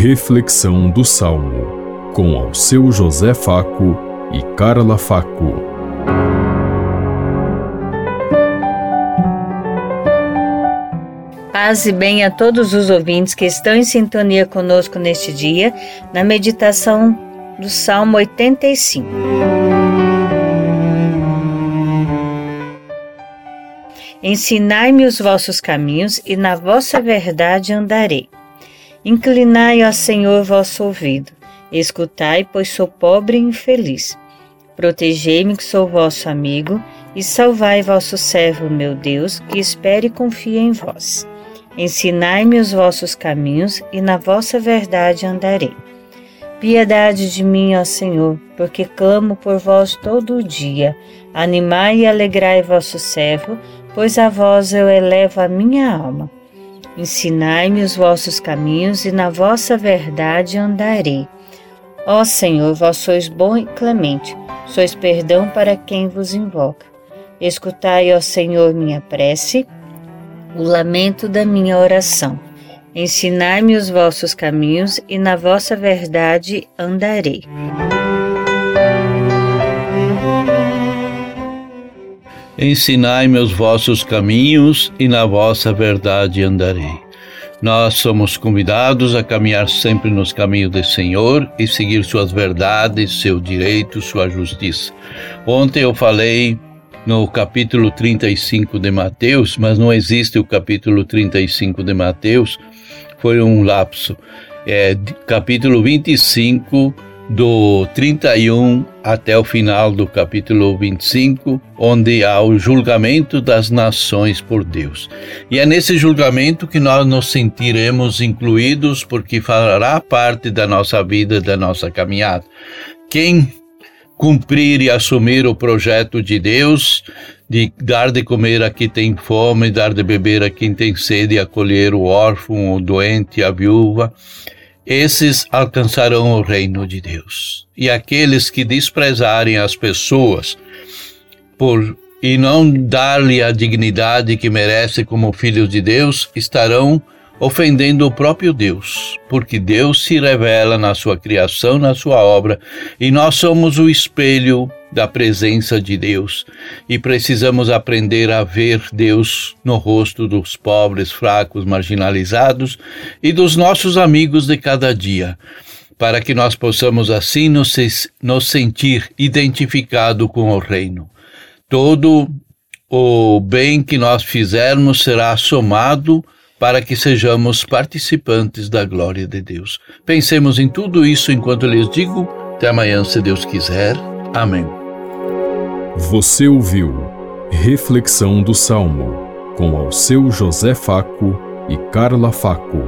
Reflexão do Salmo, com ao seu José Faco e Carla Faco. Paz e bem a todos os ouvintes que estão em sintonia conosco neste dia, na meditação do Salmo 85. Ensinai-me os vossos caminhos e na vossa verdade andarei. Inclinai, ó Senhor, vosso ouvido. Escutai, pois sou pobre e infeliz. Protegei-me, que sou vosso amigo, e salvai vosso servo, meu Deus, que espere e confia em vós. Ensinai-me os vossos caminhos, e na vossa verdade andarei. Piedade de mim, ó Senhor, porque clamo por vós todo o dia. Animai e alegrai vosso servo, pois a vós eu elevo a minha alma. Ensinai-me os vossos caminhos e na vossa verdade andarei. Ó Senhor, vós sois bom e clemente, sois perdão para quem vos invoca. Escutai, ó Senhor, minha prece, o lamento da minha oração. Ensinai-me os vossos caminhos e na vossa verdade andarei. Ensinai-me os vossos caminhos e na vossa verdade andarei. Nós somos convidados a caminhar sempre nos caminhos do Senhor e seguir suas verdades, seu direito, sua justiça. Ontem eu falei no capítulo 35 de Mateus, mas não existe o capítulo 35 de Mateus, foi um lapso. É capítulo 25 do 31 até o final do capítulo 25, onde há o julgamento das nações por Deus. E é nesse julgamento que nós nos sentiremos incluídos, porque fará parte da nossa vida, da nossa caminhada. Quem cumprir e assumir o projeto de Deus, de dar de comer a quem tem fome, dar de beber a quem tem sede, acolher o órfão, o doente, a viúva, esses alcançarão o reino de Deus. E aqueles que desprezarem as pessoas por e não dar-lhe a dignidade que merece como filhos de Deus, estarão ofendendo o próprio Deus, porque Deus se revela na sua criação, na sua obra, e nós somos o espelho da presença de Deus e precisamos aprender a ver Deus no rosto dos pobres, fracos, marginalizados e dos nossos amigos de cada dia, para que nós possamos assim nos, sentir identificado com o reino. Todo o bem que nós fizermos será somado para que sejamos participantes da glória de Deus. Pensemos em tudo isso enquanto lhes digo. Até amanhã, se Deus quiser. Amém. Você ouviu Reflexão do Salmo com ao seu José Faco e Carla Faco.